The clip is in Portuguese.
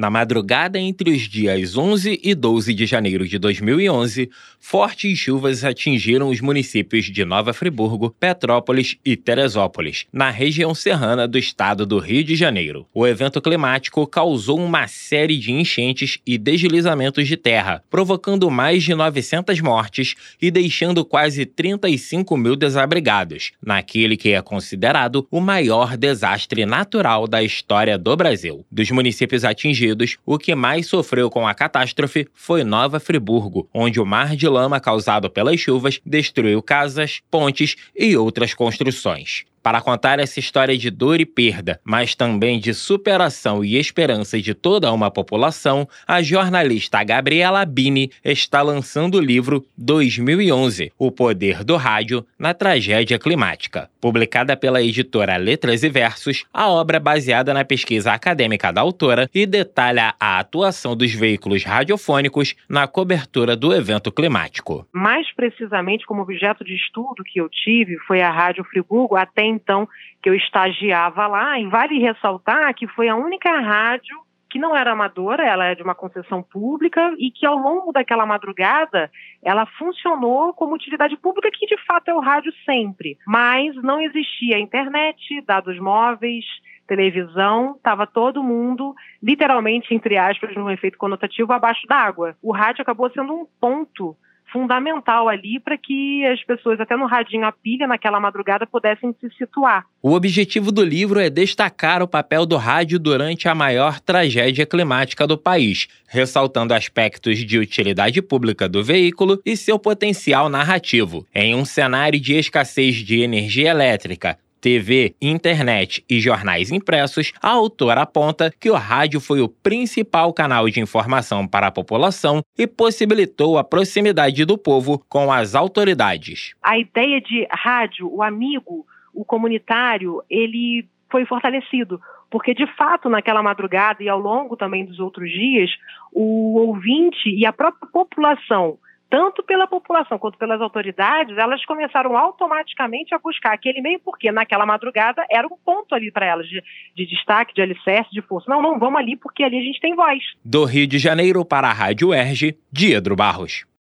Na madrugada entre os dias 11 e 12 de janeiro de 2011, fortes chuvas atingiram os municípios de Nova Friburgo, Petrópolis e Teresópolis, na região serrana do estado do Rio de Janeiro. O evento climático causou uma série de enchentes e deslizamentos de terra, provocando mais de 900 mortes e deixando quase 35 mil desabrigados, naquele que é considerado o maior desastre natural da história do Brasil. Dos municípios atingidos, o que mais sofreu com a catástrofe foi Nova Friburgo, onde o mar de lama causado pelas chuvas destruiu casas, pontes e outras construções para contar essa história de dor e perda, mas também de superação e esperança de toda uma população, a jornalista Gabriela Bini está lançando o livro 2011 O Poder do Rádio na Tragédia Climática. Publicada pela editora Letras e Versos, a obra é baseada na pesquisa acadêmica da autora e detalha a atuação dos veículos radiofônicos na cobertura do evento climático. Mais precisamente, como objeto de estudo que eu tive foi a Rádio Friburgo até então que eu estagiava lá, e vale ressaltar que foi a única rádio que não era amadora, ela é de uma concessão pública e que ao longo daquela madrugada ela funcionou como utilidade pública, que de fato é o rádio sempre. Mas não existia internet, dados móveis, televisão, estava todo mundo, literalmente, entre aspas, num efeito conotativo, abaixo d'água. O rádio acabou sendo um ponto fundamental ali para que as pessoas, até no radinho a pilha, naquela madrugada, pudessem se situar. O objetivo do livro é destacar o papel do rádio durante a maior tragédia climática do país, ressaltando aspectos de utilidade pública do veículo e seu potencial narrativo. Em um cenário de escassez de energia elétrica, TV, internet e jornais impressos, a autora aponta que o rádio foi o principal canal de informação para a população e possibilitou a proximidade do povo com as autoridades. A ideia de rádio, o amigo, o comunitário, ele foi fortalecido, porque de fato naquela madrugada e ao longo também dos outros dias, o ouvinte e a própria população tanto pela população quanto pelas autoridades, elas começaram automaticamente a buscar aquele meio, porque naquela madrugada era um ponto ali para elas de, de, destaque, de alicerce, de força. Não, não, vamos ali porque ali a gente tem voz. Do Rio de Janeiro para a Rádio Erge, Diedro Barros.